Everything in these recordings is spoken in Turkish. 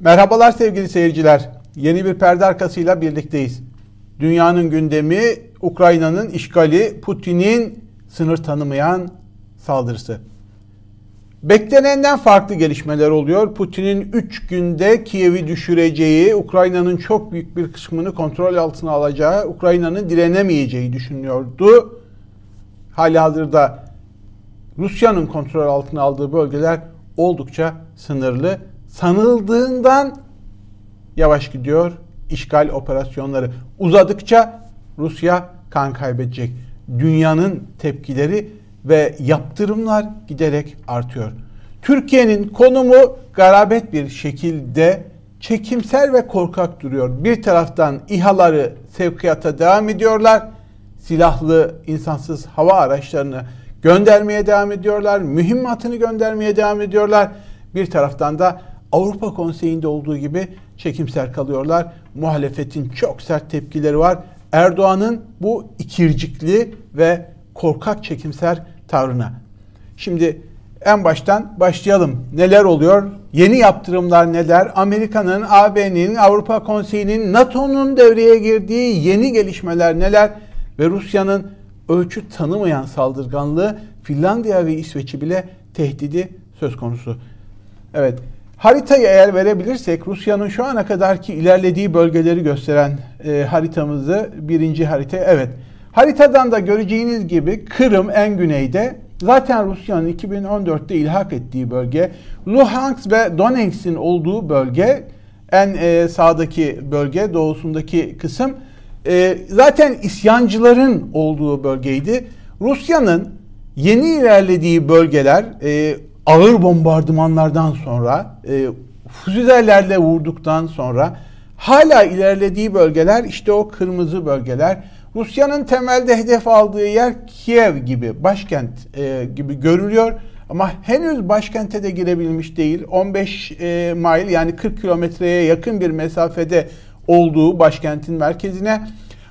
Merhabalar sevgili seyirciler. Yeni bir perde arkasıyla birlikteyiz. Dünyanın gündemi Ukrayna'nın işgali, Putin'in sınır tanımayan saldırısı. Beklenenden farklı gelişmeler oluyor. Putin'in 3 günde Kiev'i düşüreceği, Ukrayna'nın çok büyük bir kısmını kontrol altına alacağı, Ukrayna'nın direnemeyeceği düşünüyordu. Hali hazırda Rusya'nın kontrol altına aldığı bölgeler oldukça sınırlı. Sanıldığından yavaş gidiyor işgal operasyonları. Uzadıkça Rusya kan kaybedecek. Dünyanın tepkileri ve yaptırımlar giderek artıyor. Türkiye'nin konumu garabet bir şekilde çekimser ve korkak duruyor. Bir taraftan İHA'ları sevkiyata devam ediyorlar. Silahlı insansız hava araçlarını göndermeye devam ediyorlar. Mühimmatını göndermeye devam ediyorlar. Bir taraftan da Avrupa Konseyi'nde olduğu gibi çekimser kalıyorlar. Muhalefetin çok sert tepkileri var. Erdoğan'ın bu ikircikli ve korkak çekimser tavrına. Şimdi en baştan başlayalım. Neler oluyor? Yeni yaptırımlar neler? Amerika'nın, AB'nin, Avrupa Konseyi'nin, NATO'nun devreye girdiği yeni gelişmeler neler? Ve Rusya'nın ölçü tanımayan saldırganlığı Finlandiya ve İsveç'i bile tehdidi söz konusu. Evet, Haritayı eğer verebilirsek Rusya'nın şu ana kadarki ilerlediği bölgeleri gösteren e, haritamızı birinci harita evet. Haritadan da göreceğiniz gibi Kırım en güneyde zaten Rusya'nın 2014'te ilhak ettiği bölge. Luhansk ve Donetsk'in olduğu bölge en e, sağdaki bölge doğusundaki kısım e, zaten isyancıların olduğu bölgeydi. Rusya'nın yeni ilerlediği bölgeler e, ağır bombardımanlardan sonra, e, füzelerle vurduktan sonra hala ilerlediği bölgeler işte o kırmızı bölgeler. Rusya'nın temelde hedef aldığı yer Kiev gibi, başkent e, gibi görülüyor. Ama henüz başkente de girebilmiş değil. 15 e, mile yani 40 kilometreye yakın bir mesafede olduğu başkentin merkezine.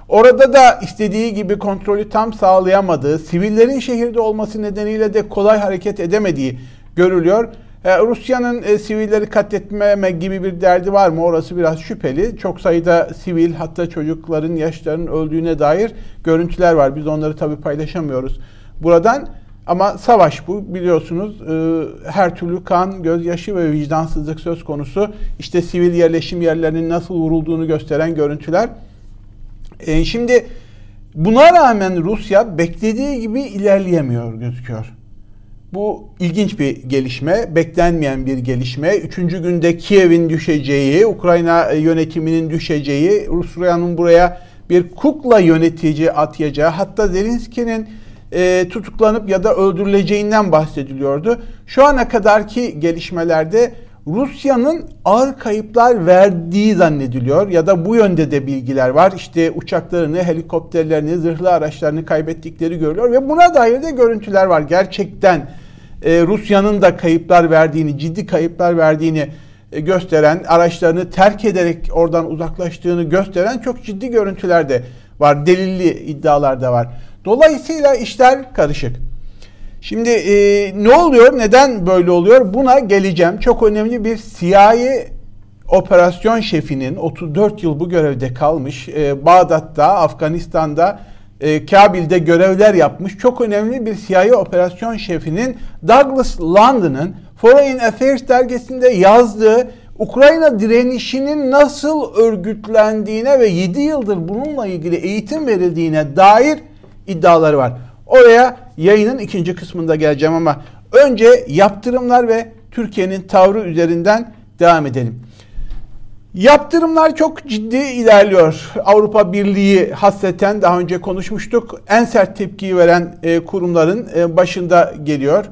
Orada da istediği gibi kontrolü tam sağlayamadığı, sivillerin şehirde olması nedeniyle de kolay hareket edemediği görülüyor. E, Rusya'nın e, sivilleri katletmeme gibi bir derdi var mı? Orası biraz şüpheli. Çok sayıda sivil hatta çocukların, yaşların öldüğüne dair görüntüler var. Biz onları tabii paylaşamıyoruz buradan. Ama savaş bu biliyorsunuz e, her türlü kan, gözyaşı ve vicdansızlık söz konusu. İşte sivil yerleşim yerlerinin nasıl vurulduğunu gösteren görüntüler. E, şimdi buna rağmen Rusya beklediği gibi ilerleyemiyor gözüküyor. Bu ilginç bir gelişme, beklenmeyen bir gelişme. Üçüncü günde Kiev'in düşeceği, Ukrayna yönetiminin düşeceği, Rusya'nın buraya bir kukla yönetici atayacağı, hatta Zelenski'nin e, tutuklanıp ya da öldürüleceğinden bahsediliyordu. Şu ana kadarki gelişmelerde Rusya'nın ağır kayıplar verdiği zannediliyor ya da bu yönde de bilgiler var. İşte uçaklarını, helikopterlerini, zırhlı araçlarını kaybettikleri görülüyor ve buna dair de görüntüler var. Gerçekten e, Rusya'nın da kayıplar verdiğini, ciddi kayıplar verdiğini e, gösteren, araçlarını terk ederek oradan uzaklaştığını gösteren çok ciddi görüntüler de var. Delilli iddialar da var. Dolayısıyla işler karışık. Şimdi e, ne oluyor? Neden böyle oluyor? Buna geleceğim. Çok önemli bir CIA operasyon şefinin 34 yıl bu görevde kalmış. E, Bağdat'ta, Afganistan'da, e, Kabil'de görevler yapmış. Çok önemli bir CIA operasyon şefinin Douglas London'ın Foreign Affairs dergisinde yazdığı Ukrayna direnişinin nasıl örgütlendiğine ve 7 yıldır bununla ilgili eğitim verildiğine dair iddiaları var. Oraya yayının ikinci kısmında geleceğim ama önce yaptırımlar ve Türkiye'nin tavrı üzerinden devam edelim. Yaptırımlar çok ciddi ilerliyor. Avrupa Birliği hasreten daha önce konuşmuştuk. En sert tepkiyi veren e, kurumların e, başında geliyor.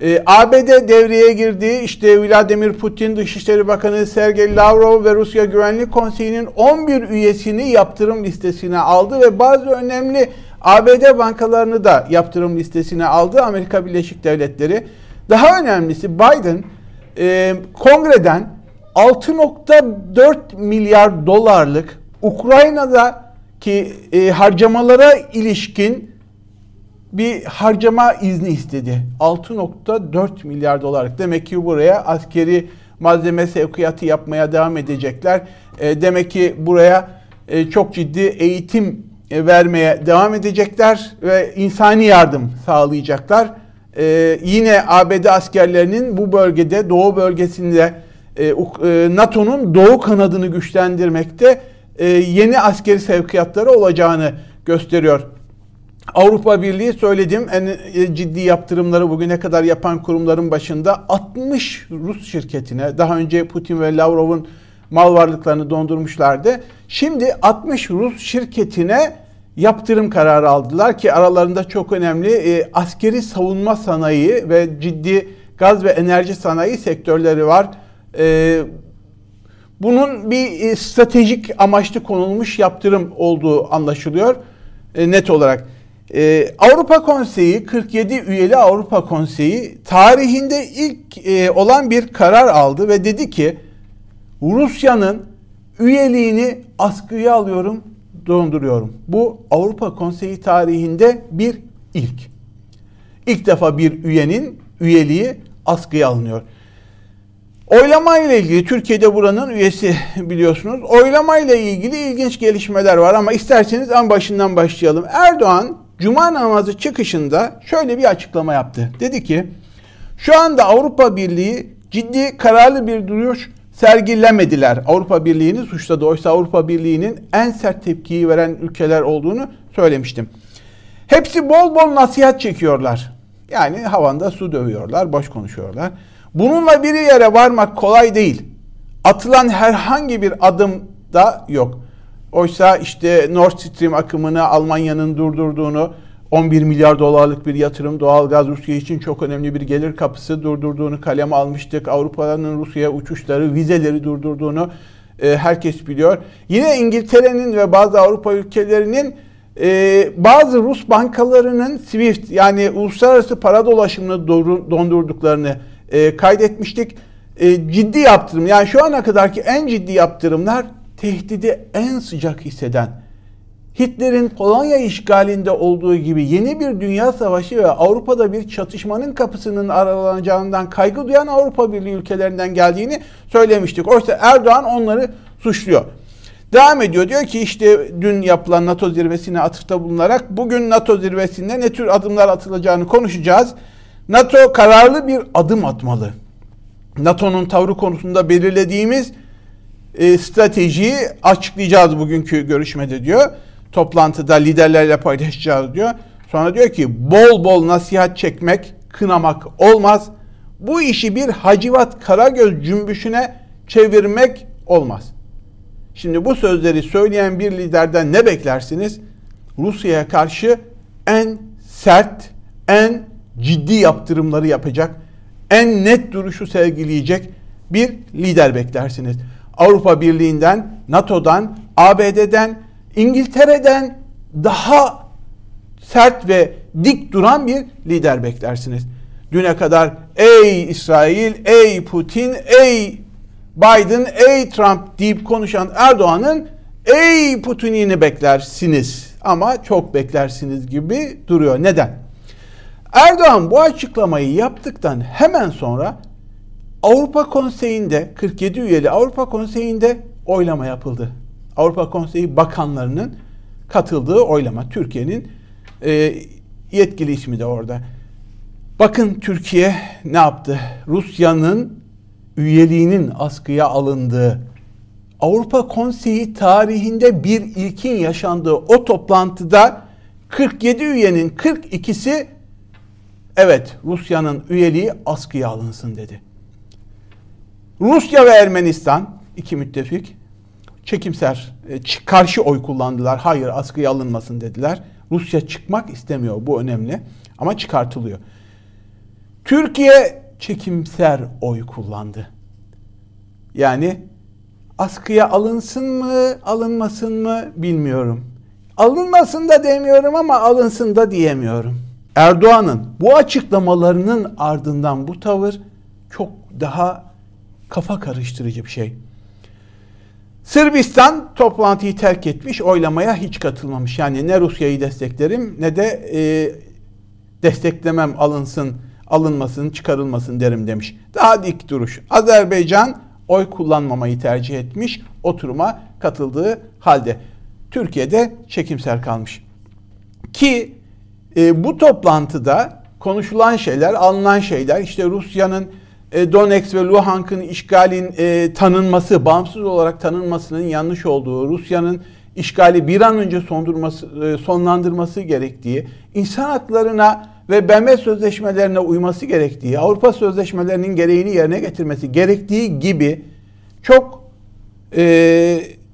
E, ABD devreye girdi. İşte Vladimir Putin, Dışişleri Bakanı Sergey Lavrov ve Rusya Güvenlik Konseyi'nin 11 üyesini yaptırım listesine aldı ve bazı önemli ABD bankalarını da yaptırım listesine aldı Amerika Birleşik Devletleri. Daha önemlisi Biden e, kongreden 6.4 milyar dolarlık Ukrayna'da ki e, harcamalara ilişkin bir harcama izni istedi. 6.4 milyar dolarlık. Demek ki buraya askeri malzeme sevkiyatı yapmaya devam edecekler. E, demek ki buraya e, çok ciddi eğitim e, vermeye devam edecekler ve insani yardım sağlayacaklar. E, yine ABD askerlerinin bu bölgede, Doğu bölgesinde NATO'nun Doğu kanadını güçlendirmekte e, yeni askeri sevkiyatları olacağını gösteriyor. Avrupa Birliği söyledim en e, ciddi yaptırımları bugüne kadar yapan kurumların başında 60 Rus şirketine daha önce Putin ve Lavrov'un mal varlıklarını dondurmuşlardı. Şimdi 60 Rus şirketine yaptırım kararı aldılar ki aralarında çok önemli e, askeri savunma sanayi ve ciddi gaz ve enerji sanayi sektörleri var. E, bunun bir e, stratejik amaçlı konulmuş yaptırım olduğu anlaşılıyor e, net olarak. Ee, Avrupa Konseyi 47 üyeli Avrupa Konseyi tarihinde ilk e, olan bir karar aldı ve dedi ki Rusya'nın üyeliğini askıya alıyorum, donduruyorum. Bu Avrupa Konseyi tarihinde bir ilk. İlk defa bir üyenin üyeliği askıya alınıyor. Oylama ile ilgili Türkiye'de buranın üyesi biliyorsunuz. Oylama ile ilgili ilginç gelişmeler var ama isterseniz en başından başlayalım. Erdoğan Cuma namazı çıkışında şöyle bir açıklama yaptı. Dedi ki şu anda Avrupa Birliği ciddi kararlı bir duruş sergilemediler. Avrupa Birliği'ni suçladı. Oysa Avrupa Birliği'nin en sert tepkiyi veren ülkeler olduğunu söylemiştim. Hepsi bol bol nasihat çekiyorlar. Yani havanda su dövüyorlar, boş konuşuyorlar. Bununla bir yere varmak kolay değil. Atılan herhangi bir adım da yok. Oysa işte Nord Stream akımını Almanya'nın durdurduğunu, 11 milyar dolarlık bir yatırım doğalgaz Rusya için çok önemli bir gelir kapısı durdurduğunu kaleme almıştık. Avrupa'nın Rusya'ya uçuşları, vizeleri durdurduğunu e, herkes biliyor. Yine İngiltere'nin ve bazı Avrupa ülkelerinin e, bazı Rus bankalarının SWIFT yani uluslararası para dolaşımını dondurduklarını e, kaydetmiştik. E, ciddi yaptırım yani şu ana kadarki en ciddi yaptırımlar tehdidi en sıcak hisseden, Hitler'in Polonya işgalinde olduğu gibi yeni bir dünya savaşı ve Avrupa'da bir çatışmanın kapısının aralanacağından kaygı duyan Avrupa Birliği ülkelerinden geldiğini söylemiştik. Oysa Erdoğan onları suçluyor. Devam ediyor diyor ki işte dün yapılan NATO zirvesine atıfta bulunarak bugün NATO zirvesinde ne tür adımlar atılacağını konuşacağız. NATO kararlı bir adım atmalı. NATO'nun tavrı konusunda belirlediğimiz e, stratejiyi açıklayacağız bugünkü görüşmede diyor. Toplantıda liderlerle paylaşacağız diyor. Sonra diyor ki bol bol nasihat çekmek, kınamak olmaz. Bu işi bir Hacivat Karagöz cümbüşüne çevirmek olmaz. Şimdi bu sözleri söyleyen bir liderden ne beklersiniz? Rusya'ya karşı en sert, en ciddi yaptırımları yapacak, en net duruşu sergileyecek bir lider beklersiniz. Avrupa Birliği'nden, NATO'dan, ABD'den, İngiltere'den daha sert ve dik duran bir lider beklersiniz. Düne kadar ey İsrail, ey Putin, ey Biden, ey Trump deyip konuşan Erdoğan'ın ey Putin'ini beklersiniz. Ama çok beklersiniz gibi duruyor. Neden? Erdoğan bu açıklamayı yaptıktan hemen sonra Avrupa Konseyi'nde 47 üyeli Avrupa Konseyi'nde oylama yapıldı. Avrupa Konseyi bakanlarının katıldığı oylama. Türkiye'nin e, yetkili ismi de orada. Bakın Türkiye ne yaptı? Rusya'nın üyeliğinin askıya alındığı Avrupa Konseyi tarihinde bir ilkin yaşandığı o toplantıda 47 üyenin 42'si evet Rusya'nın üyeliği askıya alınsın dedi. Rusya ve Ermenistan iki müttefik çekimser e, karşı oy kullandılar. Hayır askıya alınmasın dediler. Rusya çıkmak istemiyor. Bu önemli. Ama çıkartılıyor. Türkiye çekimser oy kullandı. Yani askıya alınsın mı, alınmasın mı bilmiyorum. Alınmasın da demiyorum ama alınsın da diyemiyorum. Erdoğan'ın bu açıklamalarının ardından bu tavır çok daha kafa karıştırıcı bir şey. Sırbistan toplantıyı terk etmiş, oylamaya hiç katılmamış. Yani ne Rusya'yı desteklerim ne de e, desteklemem alınsın alınmasın, çıkarılmasın derim demiş. Daha dik duruş. Azerbaycan oy kullanmamayı tercih etmiş oturuma katıldığı halde. Türkiye'de çekimser kalmış. Ki e, bu toplantıda konuşulan şeyler, alınan şeyler işte Rusya'nın e, Donetsk ve Luhansk'ın işgalin e, tanınması, bağımsız olarak tanınmasının yanlış olduğu, Rusya'nın işgali bir an önce sondurması, e, sonlandırması gerektiği, insan haklarına ve BM sözleşmelerine uyması gerektiği, Avrupa sözleşmelerinin gereğini yerine getirmesi gerektiği gibi çok e,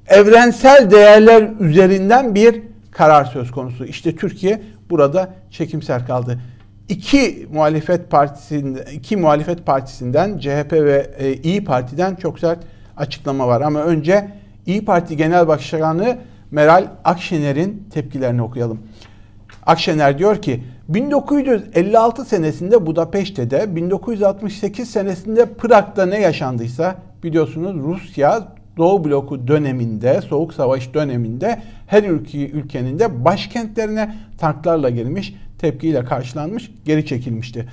evrensel değerler üzerinden bir karar söz konusu. İşte Türkiye burada çekimser kaldı. İki muhalefet partisinde iki muhalefet partisinden CHP ve e, İyi Parti'den çok sert açıklama var. Ama önce İyi Parti Genel Başkanı Meral Akşener'in tepkilerini okuyalım. Akşener diyor ki 1956 senesinde Budapeşte'de, 1968 senesinde Prag'da ne yaşandıysa biliyorsunuz Rusya Doğu bloku döneminde, Soğuk Savaş döneminde her ülke, ülkenin de başkentlerine tanklarla girmiş, tepkiyle karşılanmış, geri çekilmişti.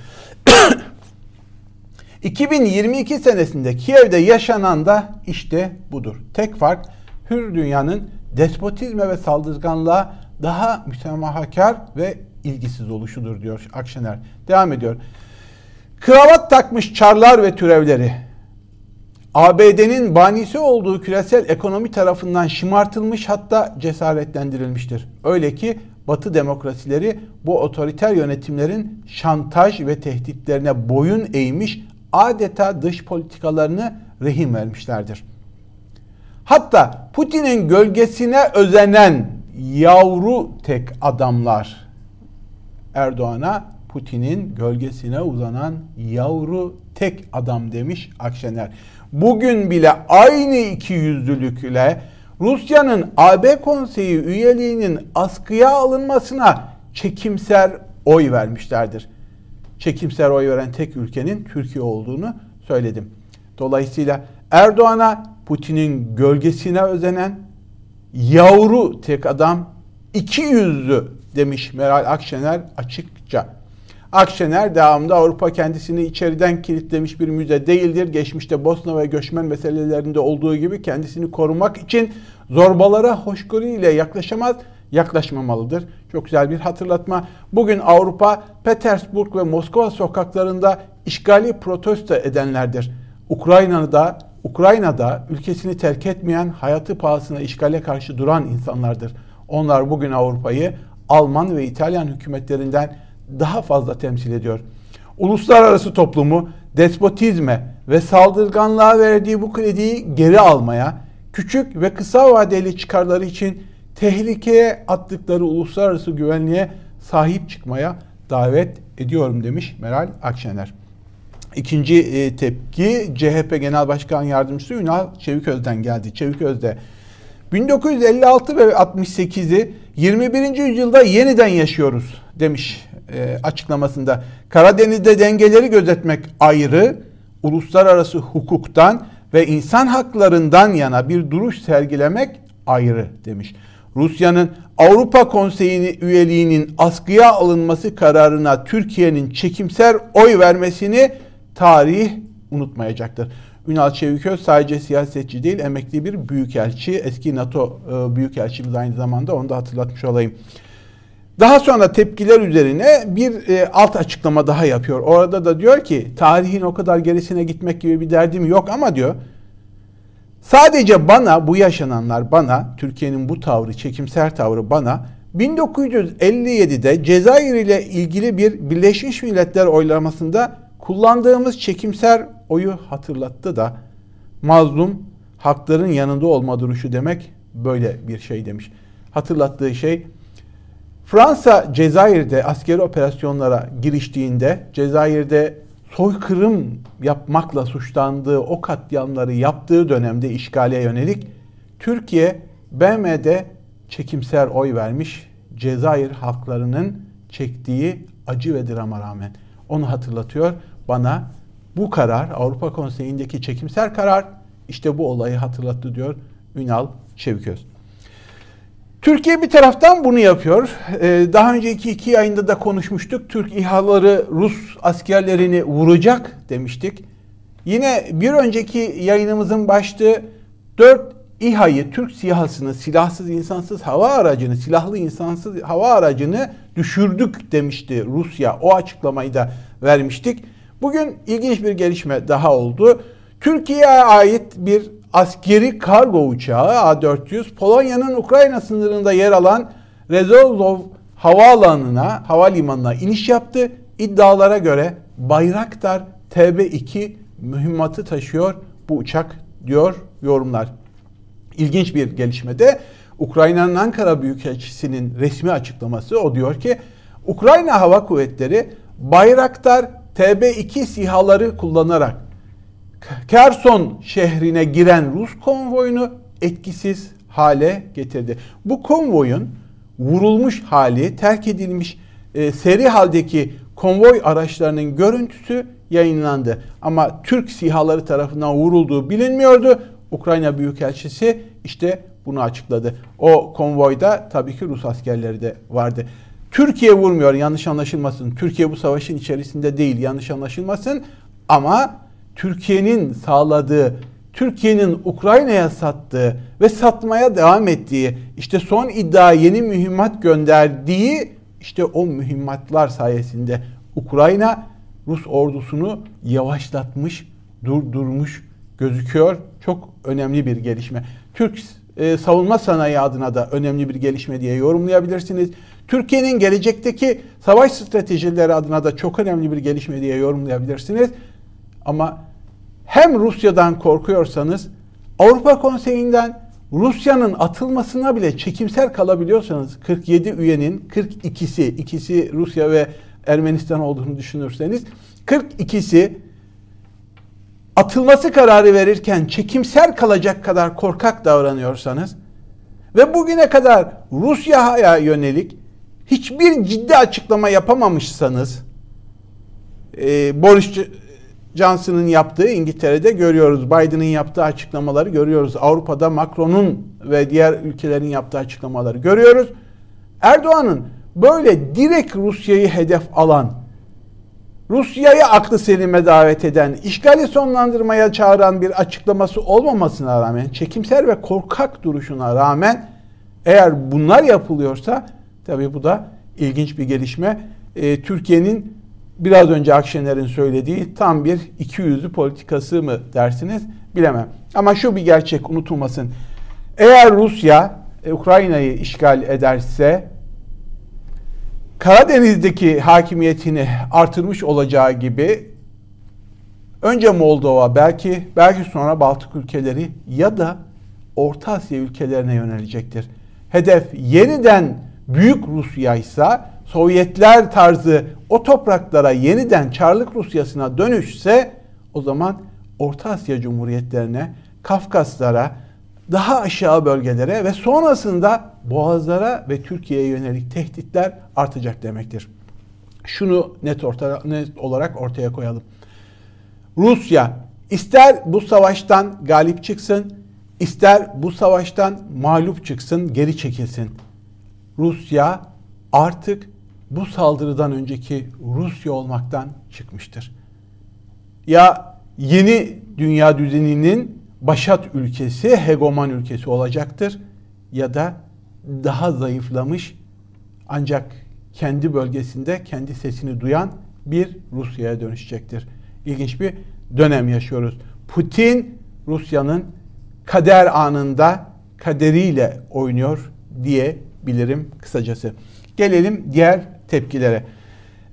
2022 senesinde Kiev'de yaşanan da işte budur. Tek fark hür dünyanın despotizme ve saldırganlığa daha mütemahakar ve ilgisiz oluşudur diyor Akşener. Devam ediyor. Kravat takmış çarlar ve türevleri ABD'nin banisi olduğu küresel ekonomi tarafından şımartılmış hatta cesaretlendirilmiştir. Öyle ki Batı demokrasileri bu otoriter yönetimlerin şantaj ve tehditlerine boyun eğmiş adeta dış politikalarını rehin vermişlerdir. Hatta Putin'in gölgesine özenen yavru tek adamlar Erdoğan'a Putin'in gölgesine uzanan yavru tek adam demiş Akşener. Bugün bile aynı ikiyüzlülükle Rusya'nın AB konseyi üyeliğinin askıya alınmasına çekimser oy vermişlerdir. Çekimser oy veren tek ülkenin Türkiye olduğunu söyledim. Dolayısıyla Erdoğan'a Putin'in gölgesine özenen yavru tek adam iki yüzlü demiş Meral Akşener açıkça. Akşener devamında Avrupa kendisini içeriden kilitlemiş bir müze değildir. Geçmişte Bosna ve göçmen meselelerinde olduğu gibi kendisini korumak için zorbalara hoşgörüyle yaklaşamaz, yaklaşmamalıdır. Çok güzel bir hatırlatma. Bugün Avrupa Petersburg ve Moskova sokaklarında işgali protesto edenlerdir. Ukrayna'da Ukrayna'da ülkesini terk etmeyen, hayatı pahasına işgale karşı duran insanlardır. Onlar bugün Avrupa'yı Alman ve İtalyan hükümetlerinden daha fazla temsil ediyor. Uluslararası toplumu despotizme ve saldırganlığa verdiği bu krediyi geri almaya, küçük ve kısa vadeli çıkarları için tehlikeye attıkları uluslararası güvenliğe sahip çıkmaya davet ediyorum demiş Meral Akşener. İkinci e, tepki CHP Genel Başkan Yardımcısı Ünal Çeviköz'den geldi. Çeviköz de 1956 ve 68'i 21. yüzyılda yeniden yaşıyoruz demiş e, açıklamasında. Karadeniz'de dengeleri gözetmek ayrı, uluslararası hukuktan ve insan haklarından yana bir duruş sergilemek ayrı demiş. Rusya'nın Avrupa Konseyi üyeliğinin askıya alınması kararına Türkiye'nin çekimser oy vermesini tarih unutmayacaktır. Ünal Çeviköz sadece siyasetçi değil, emekli bir büyükelçi. Eski NATO e, büyükelçimiz aynı zamanda onu da hatırlatmış olayım. Daha sonra tepkiler üzerine bir e, alt açıklama daha yapıyor. Orada da diyor ki tarihin o kadar gerisine gitmek gibi bir derdim yok ama diyor sadece bana bu yaşananlar bana Türkiye'nin bu tavrı çekimser tavrı bana 1957'de Cezayir ile ilgili bir Birleşmiş Milletler oylamasında kullandığımız çekimser oyu hatırlattı da mazlum hakların yanında olma duruşu demek böyle bir şey demiş. Hatırlattığı şey Fransa Cezayir'de askeri operasyonlara giriştiğinde Cezayir'de soykırım yapmakla suçlandığı o katliamları yaptığı dönemde işgale yönelik Türkiye BM'de çekimser oy vermiş Cezayir halklarının çektiği acı ve drama rağmen. Onu hatırlatıyor bana bu karar Avrupa Konseyi'ndeki çekimser karar işte bu olayı hatırlattı diyor Ünal Çeviköz. Türkiye bir taraftan bunu yapıyor. Ee, daha önceki iki yayında da konuşmuştuk. Türk İHA'ları Rus askerlerini vuracak demiştik. Yine bir önceki yayınımızın başlığı 4 İHA'yı, Türk SİHA'sını, silahsız insansız hava aracını, silahlı insansız hava aracını düşürdük demişti Rusya. O açıklamayı da vermiştik. Bugün ilginç bir gelişme daha oldu. Türkiye'ye ait bir askeri kargo uçağı A-400 Polonya'nın Ukrayna sınırında yer alan Rezolov havaalanına, havalimanına iniş yaptı. İddialara göre Bayraktar TB2 mühimmatı taşıyor bu uçak diyor yorumlar. İlginç bir gelişmede Ukrayna'nın Ankara Büyükelçisi'nin resmi açıklaması o diyor ki Ukrayna Hava Kuvvetleri Bayraktar TB2 sihaları kullanarak Kerson şehrine giren Rus konvoyunu etkisiz hale getirdi. Bu konvoyun vurulmuş hali, terk edilmiş e, seri haldeki konvoy araçlarının görüntüsü yayınlandı. Ama Türk sihaları tarafından vurulduğu bilinmiyordu. Ukrayna Büyükelçisi işte bunu açıkladı. O konvoyda tabii ki Rus askerleri de vardı. Türkiye vurmuyor yanlış anlaşılmasın. Türkiye bu savaşın içerisinde değil yanlış anlaşılmasın. Ama Türkiye'nin sağladığı, Türkiye'nin Ukrayna'ya sattığı ve satmaya devam ettiği, işte son iddia yeni mühimmat gönderdiği işte o mühimmatlar sayesinde Ukrayna Rus ordusunu yavaşlatmış, durdurmuş gözüküyor. Çok önemli bir gelişme. Türk e, savunma sanayi adına da önemli bir gelişme diye yorumlayabilirsiniz. Türkiye'nin gelecekteki savaş stratejileri adına da çok önemli bir gelişme diye yorumlayabilirsiniz. Ama hem Rusya'dan korkuyorsanız Avrupa Konseyi'nden Rusya'nın atılmasına bile çekimser kalabiliyorsanız 47 üyenin 42'si, ikisi Rusya ve Ermenistan olduğunu düşünürseniz 42'si atılması kararı verirken çekimser kalacak kadar korkak davranıyorsanız ve bugüne kadar Rusya'ya yönelik hiçbir ciddi açıklama yapamamışsanız e, Boris Johnson'ın yaptığı İngiltere'de görüyoruz. Biden'ın yaptığı açıklamaları görüyoruz. Avrupa'da Macron'un ve diğer ülkelerin yaptığı açıklamaları görüyoruz. Erdoğan'ın böyle direkt Rusya'yı hedef alan, Rusya'yı aklı selime davet eden, işgali sonlandırmaya çağıran bir açıklaması olmamasına rağmen, çekimser ve korkak duruşuna rağmen eğer bunlar yapılıyorsa tabii bu da ilginç bir gelişme. Ee, Türkiye'nin biraz önce Akşener'in söylediği tam bir iki yüzlü politikası mı dersiniz bilemem. Ama şu bir gerçek unutulmasın. Eğer Rusya e, Ukrayna'yı işgal ederse Karadeniz'deki hakimiyetini artırmış olacağı gibi önce Moldova belki belki sonra Baltık ülkeleri ya da Orta Asya ülkelerine yönelecektir. Hedef yeniden büyük Rusya ise Sovyetler tarzı o topraklara yeniden Çarlık Rusyasına dönüşse o zaman Orta Asya Cumhuriyetlerine, Kafkaslara, daha aşağı bölgelere ve sonrasında Boğazlara ve Türkiye'ye yönelik tehditler artacak demektir. Şunu net, orta, net olarak ortaya koyalım. Rusya ister bu savaştan galip çıksın, ister bu savaştan mağlup çıksın, geri çekilsin. Rusya artık bu saldırıdan önceki Rusya olmaktan çıkmıştır. Ya yeni dünya düzeninin başat ülkesi, hegeman ülkesi olacaktır ya da daha zayıflamış ancak kendi bölgesinde kendi sesini duyan bir Rusya'ya dönüşecektir. İlginç bir dönem yaşıyoruz. Putin Rusya'nın kader anında kaderiyle oynuyor diyebilirim kısacası. Gelelim diğer tepkilere.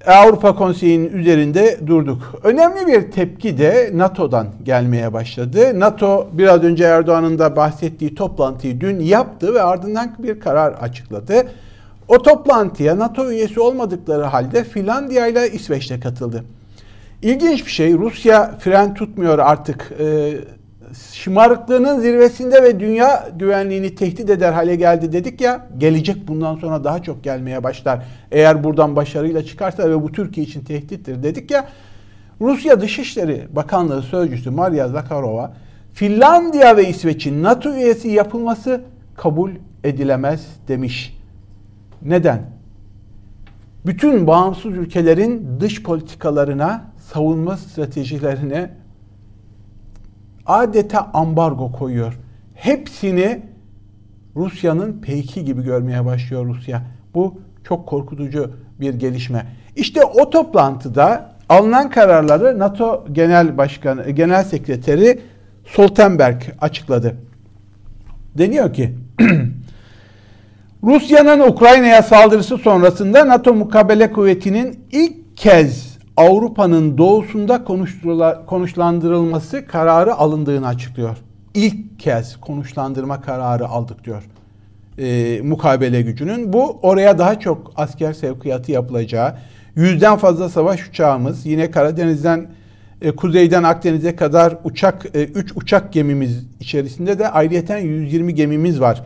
Avrupa Konseyi'nin üzerinde durduk. Önemli bir tepki de NATO'dan gelmeye başladı. NATO biraz önce Erdoğan'ın da bahsettiği toplantıyı dün yaptı ve ardından bir karar açıkladı. O toplantıya NATO üyesi olmadıkları halde Finlandiya ile İsveç'te katıldı. İlginç bir şey Rusya fren tutmuyor artık. Ee, şımarıklığının zirvesinde ve dünya güvenliğini tehdit eder hale geldi dedik ya gelecek bundan sonra daha çok gelmeye başlar. Eğer buradan başarıyla çıkarsa ve bu Türkiye için tehdittir dedik ya Rusya Dışişleri Bakanlığı Sözcüsü Maria Zakharova Finlandiya ve İsveç'in NATO üyesi yapılması kabul edilemez demiş. Neden? Bütün bağımsız ülkelerin dış politikalarına, savunma stratejilerine adeta ambargo koyuyor. Hepsini Rusya'nın peyki gibi görmeye başlıyor Rusya. Bu çok korkutucu bir gelişme. İşte o toplantıda alınan kararları NATO Genel Başkanı, Genel Sekreteri Stoltenberg açıkladı. Deniyor ki Rusya'nın Ukrayna'ya saldırısı sonrasında NATO mukabele kuvvetinin ilk kez Avrupa'nın doğusunda konuşlandırılması kararı alındığını açıklıyor. İlk kez konuşlandırma kararı aldık diyor e, mukabele gücünün. Bu oraya daha çok asker sevkiyatı yapılacağı, yüzden fazla savaş uçağımız, yine Karadeniz'den e, kuzeyden Akdeniz'e kadar uçak 3 e, uçak gemimiz içerisinde de ayrıyeten 120 gemimiz var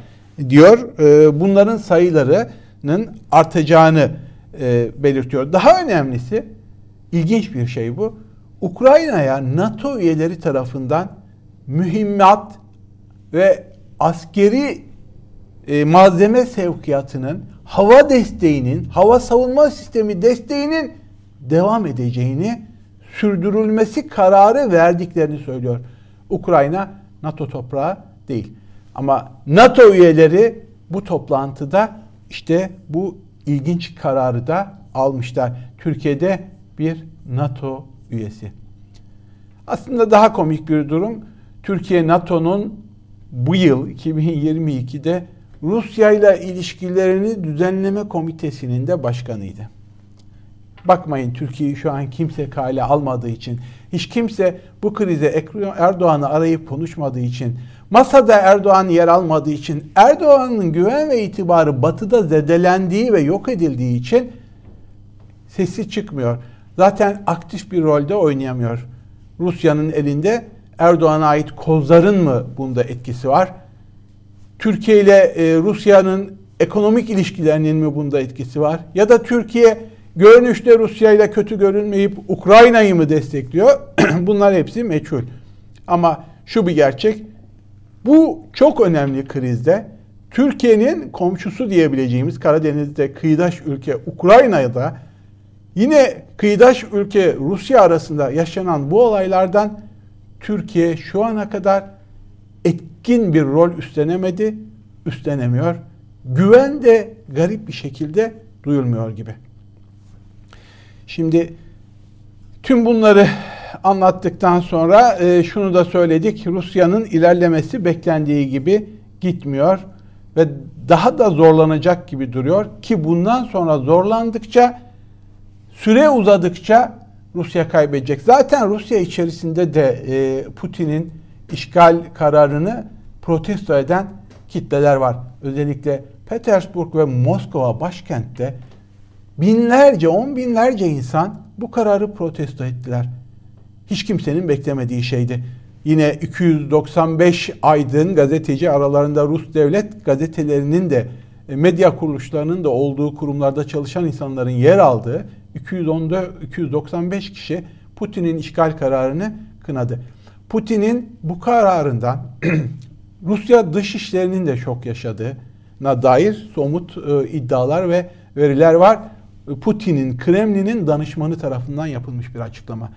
diyor. E, bunların sayılarının artacağını e, belirtiyor. Daha önemlisi ilginç bir şey bu. Ukrayna'ya NATO üyeleri tarafından mühimmat ve askeri e, malzeme sevkiyatının, hava desteğinin, hava savunma sistemi desteğinin devam edeceğini, sürdürülmesi kararı verdiklerini söylüyor. Ukrayna NATO toprağı değil. Ama NATO üyeleri bu toplantıda işte bu ilginç kararı da almışlar. Türkiye'de bir NATO üyesi. Aslında daha komik bir durum. Türkiye NATO'nun bu yıl 2022'de Rusya ile ilişkilerini düzenleme komitesinin de başkanıydı. Bakmayın Türkiye'yi şu an kimse kale almadığı için, hiç kimse bu krize Erdoğan'ı arayıp konuşmadığı için, masada Erdoğan yer almadığı için, Erdoğan'ın güven ve itibarı batıda zedelendiği ve yok edildiği için sesi çıkmıyor. Zaten aktif bir rolde oynayamıyor. Rusya'nın elinde Erdoğan'a ait kozların mı bunda etkisi var? Türkiye ile e, Rusya'nın ekonomik ilişkilerinin mi bunda etkisi var? Ya da Türkiye görünüşte Rusya ile kötü görünmeyip Ukrayna'yı mı destekliyor? Bunlar hepsi meçhul. Ama şu bir gerçek. Bu çok önemli krizde Türkiye'nin komşusu diyebileceğimiz Karadeniz'de kıyıdaş ülke Ukrayna'da yine kıyıdaş ülke Rusya arasında yaşanan bu olaylardan Türkiye şu ana kadar etkin bir rol üstlenemedi, üstlenemiyor. Güven de garip bir şekilde duyulmuyor gibi. Şimdi tüm bunları anlattıktan sonra e, şunu da söyledik. Rusya'nın ilerlemesi beklendiği gibi gitmiyor ve daha da zorlanacak gibi duruyor ki bundan sonra zorlandıkça süre uzadıkça Rusya kaybedecek. Zaten Rusya içerisinde de e, Putin'in işgal kararını protesto eden kitleler var. Özellikle Petersburg ve Moskova başkentte binlerce, on binlerce insan bu kararı protesto ettiler. Hiç kimsenin beklemediği şeydi. Yine 295 aydın gazeteci aralarında Rus devlet gazetelerinin de e, medya kuruluşlarının da olduğu kurumlarda çalışan insanların yer aldığı 210'da 295 kişi Putin'in işgal kararını kınadı. Putin'in bu kararından Rusya dışişlerinin de şok yaşadığına dair somut e, iddialar ve veriler var. Putin'in, Kremlin'in danışmanı tarafından yapılmış bir açıklama.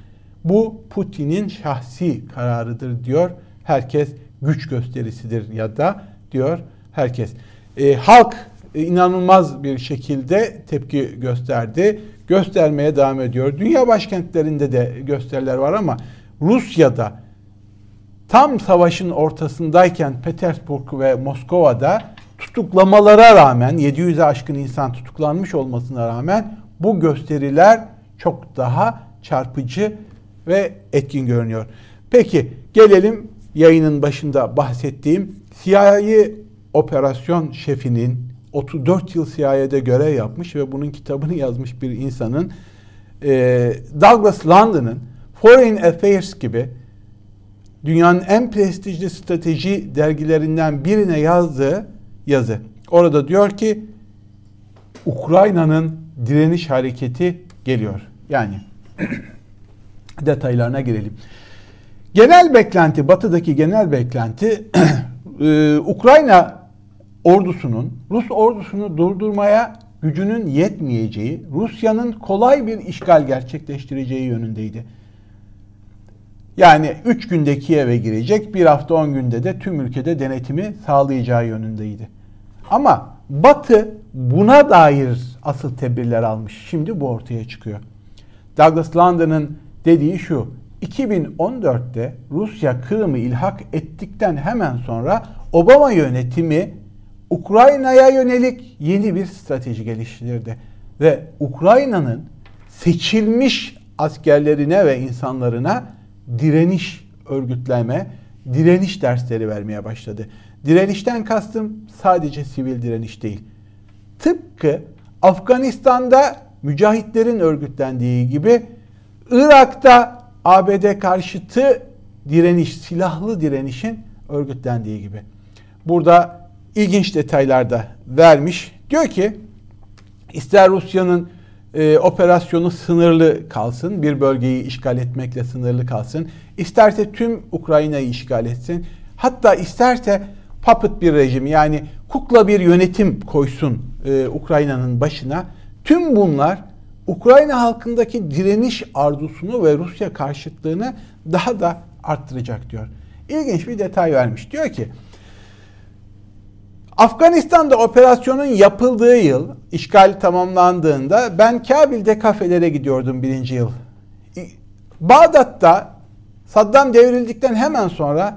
Bu Putin'in şahsi kararıdır diyor herkes. Güç gösterisidir ya da diyor herkes. E, halk e, inanılmaz bir şekilde tepki gösterdi. Göstermeye devam ediyor. Dünya başkentlerinde de gösteriler var ama Rusya'da tam savaşın ortasındayken Petersburg ve Moskova'da tutuklamalara rağmen 700'e aşkın insan tutuklanmış olmasına rağmen bu gösteriler çok daha çarpıcı ve etkin görünüyor. Peki gelelim yayının başında bahsettiğim CIA operasyon şefinin 34 yıl CIA'de görev yapmış ve bunun kitabını yazmış bir insanın e, Douglas London'ın Foreign Affairs gibi dünyanın en prestijli strateji dergilerinden birine yazdığı yazı. Orada diyor ki Ukrayna'nın direniş hareketi geliyor. Yani detaylarına girelim. Genel beklenti, batıdaki genel beklenti e, Ukrayna ordusunun Rus ordusunu durdurmaya gücünün yetmeyeceği, Rusya'nın kolay bir işgal gerçekleştireceği yönündeydi. Yani 3 günde Kiev'e girecek, bir hafta 10 günde de tüm ülkede denetimi sağlayacağı yönündeydi. Ama Batı buna dair asıl tedbirler almış. Şimdi bu ortaya çıkıyor. Douglas London'ın dediği şu. 2014'te Rusya Kırım'ı ilhak ettikten hemen sonra Obama yönetimi Ukrayna'ya yönelik yeni bir strateji geliştirdi. Ve Ukrayna'nın seçilmiş askerlerine ve insanlarına direniş örgütleme, direniş dersleri vermeye başladı. Direnişten kastım sadece sivil direniş değil. Tıpkı Afganistan'da mücahitlerin örgütlendiği gibi Irak'ta ABD karşıtı direniş, silahlı direnişin örgütlendiği gibi. Burada ilginç detaylar da vermiş. Diyor ki ister Rusya'nın e, operasyonu sınırlı kalsın, bir bölgeyi işgal etmekle sınırlı kalsın, isterse tüm Ukrayna'yı işgal etsin, hatta isterse puppet bir rejim yani kukla bir yönetim koysun e, Ukrayna'nın başına. Tüm bunlar Ukrayna halkındaki direniş arzusunu ve Rusya karşıtlığını daha da arttıracak diyor. İlginç bir detay vermiş. Diyor ki Afganistan'da operasyonun yapıldığı yıl, işgal tamamlandığında ben Kabil'de kafelere gidiyordum birinci yıl. Bağdat'ta Saddam devrildikten hemen sonra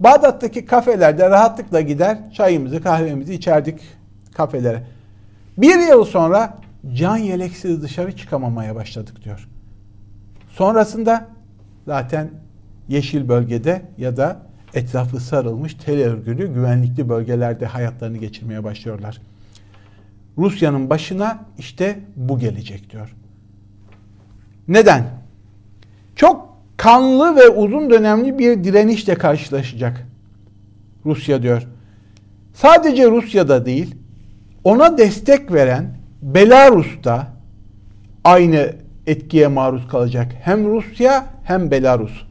Bağdat'taki kafelerde rahatlıkla gider çayımızı kahvemizi içerdik kafelere. Bir yıl sonra can yeleksiz dışarı çıkamamaya başladık diyor. Sonrasında zaten yeşil bölgede ya da etrafı sarılmış tel örgülü güvenlikli bölgelerde hayatlarını geçirmeye başlıyorlar. Rusya'nın başına işte bu gelecek diyor. Neden? Çok kanlı ve uzun dönemli bir direnişle karşılaşacak Rusya diyor. Sadece Rusya'da değil, ona destek veren Belarus'ta aynı etkiye maruz kalacak. Hem Rusya hem Belarus.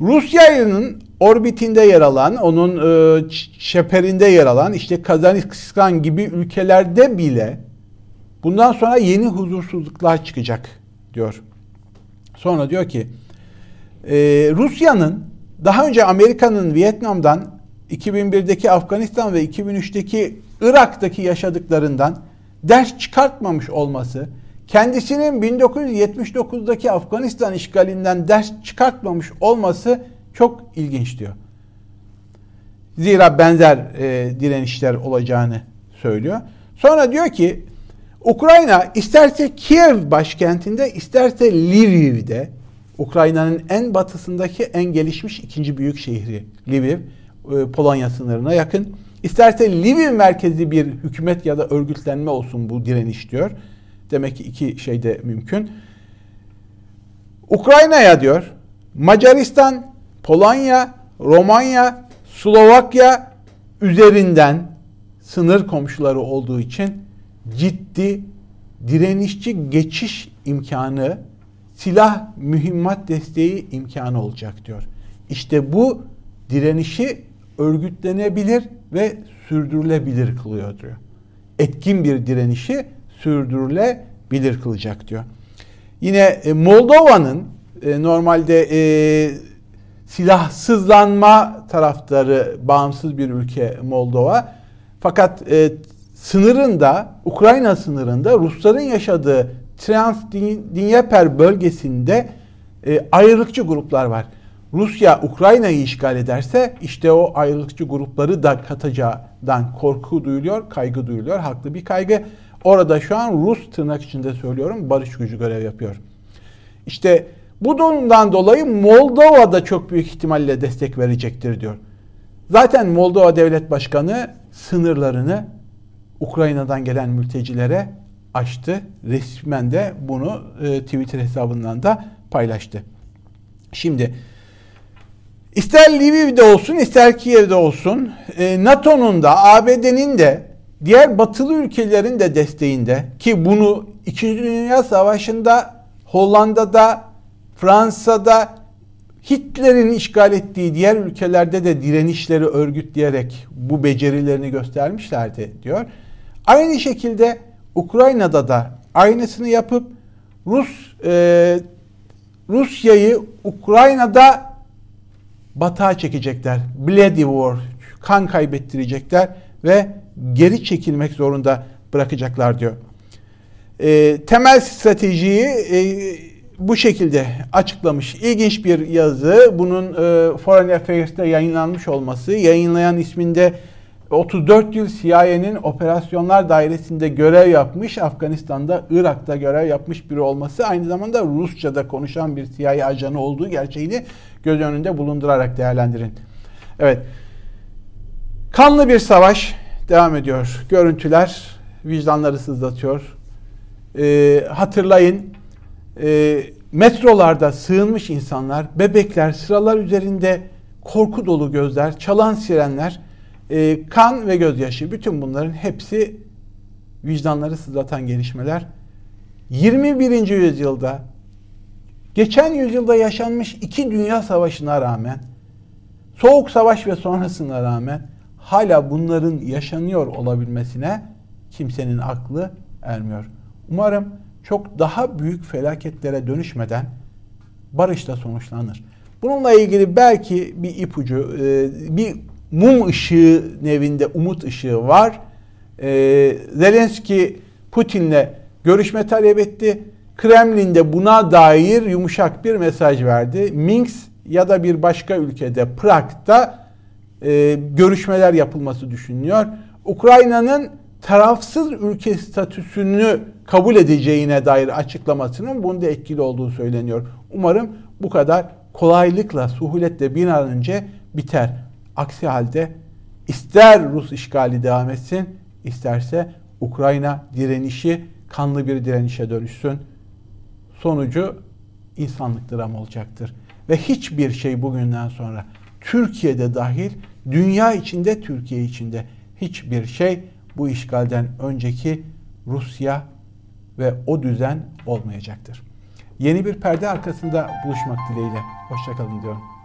Rusya'nın orbitinde yer alan, onun e, şeperinde yer alan işte Kazakistan gibi ülkelerde bile bundan sonra yeni huzursuzluklar çıkacak diyor. Sonra diyor ki e, Rusya'nın daha önce Amerika'nın Vietnam'dan 2001'deki Afganistan ve 2003'teki Irak'taki yaşadıklarından ders çıkartmamış olması, kendisinin 1979'daki Afganistan işgalinden ders çıkartmamış olması çok ilginç diyor. Zira benzer e, direnişler olacağını söylüyor. Sonra diyor ki Ukrayna isterse Kiev başkentinde isterse Lviv'de Ukrayna'nın en batısındaki en gelişmiş ikinci büyük şehri Lviv, e, Polonya sınırına yakın. İsterse Lviv merkezli bir hükümet ya da örgütlenme olsun bu direniş diyor. Demek ki iki şey de mümkün. Ukrayna'ya diyor Macaristan, Polonya, Romanya, Slovakya üzerinden sınır komşuları olduğu için ciddi direnişçi geçiş imkanı, silah mühimmat desteği imkanı olacak diyor. İşte bu direnişi örgütlenebilir ve sürdürülebilir kılıyor diyor. Etkin bir direnişi sürdürülebilir kılacak diyor. Yine e, Moldova'nın e, normalde e, silahsızlanma taraftarı bağımsız bir ülke Moldova. Fakat e, sınırında, Ukrayna sınırında Rusların yaşadığı Transdnieper bölgesinde e, ayrılıkçı gruplar var. Rusya Ukrayna'yı işgal ederse işte o ayrılıkçı grupları da katacağından korku duyuluyor, kaygı duyuluyor. Haklı bir kaygı. Orada şu an Rus tırnak içinde söylüyorum barış gücü görev yapıyor. İşte bu durumdan dolayı Moldova da çok büyük ihtimalle destek verecektir diyor. Zaten Moldova Devlet Başkanı sınırlarını Ukrayna'dan gelen mültecilere açtı. Resmen de bunu e, Twitter hesabından da paylaştı. Şimdi ister Lviv'de olsun ister Kiev'de olsun e, NATO'nun da ABD'nin de diğer batılı ülkelerin de desteğinde ki bunu 2. Dünya Savaşı'nda Hollanda'da Fransa'da Hitler'in işgal ettiği diğer ülkelerde de direnişleri örgütleyerek bu becerilerini göstermişlerdi diyor. Aynı şekilde Ukrayna'da da aynısını yapıp Rus e, Rusya'yı Ukrayna'da batağa çekecekler. Bloody War, kan kaybettirecekler ve geri çekilmek zorunda bırakacaklar diyor. E, temel stratejiyi e, bu şekilde açıklamış. İlginç bir yazı. Bunun e, Foreign Affairs'te yayınlanmış olması, yayınlayan isminde 34 yıl CIA'nin operasyonlar dairesinde görev yapmış, Afganistan'da, Irak'ta görev yapmış biri olması, aynı zamanda Rusça'da konuşan bir CIA ajanı olduğu gerçeğini göz önünde bulundurarak değerlendirin. Evet. Kanlı bir savaş devam ediyor. Görüntüler vicdanları sızlatıyor. Ee, hatırlayın e, metrolarda sığınmış insanlar, bebekler, sıralar üzerinde korku dolu gözler, çalan sirenler, e, kan ve gözyaşı bütün bunların hepsi vicdanları sızlatan gelişmeler. 21. yüzyılda geçen yüzyılda yaşanmış iki dünya savaşına rağmen Soğuk Savaş ve sonrasına rağmen hala bunların yaşanıyor olabilmesine kimsenin aklı ermiyor. Umarım çok daha büyük felaketlere dönüşmeden barışla sonuçlanır. Bununla ilgili belki bir ipucu, e, bir mum ışığı nevinde umut ışığı var. E, Zelenski Putin'le görüşme talep etti. Kremlin'de buna dair yumuşak bir mesaj verdi. Minsk ya da bir başka ülkede Prag'da e, görüşmeler yapılması düşünülüyor. Ukrayna'nın tarafsız ülke statüsünü kabul edeceğine dair açıklamasının bunda etkili olduğu söyleniyor. Umarım bu kadar kolaylıkla, suhuletle bir an önce biter. Aksi halde ister Rus işgali devam etsin, isterse Ukrayna direnişi kanlı bir direnişe dönüşsün. Sonucu insanlık dramı olacaktır. Ve hiçbir şey bugünden sonra Türkiye'de dahil, dünya içinde, Türkiye içinde hiçbir şey bu işgalden önceki Rusya ve o düzen olmayacaktır. Yeni bir perde arkasında buluşmak dileğiyle. Hoşçakalın diyorum.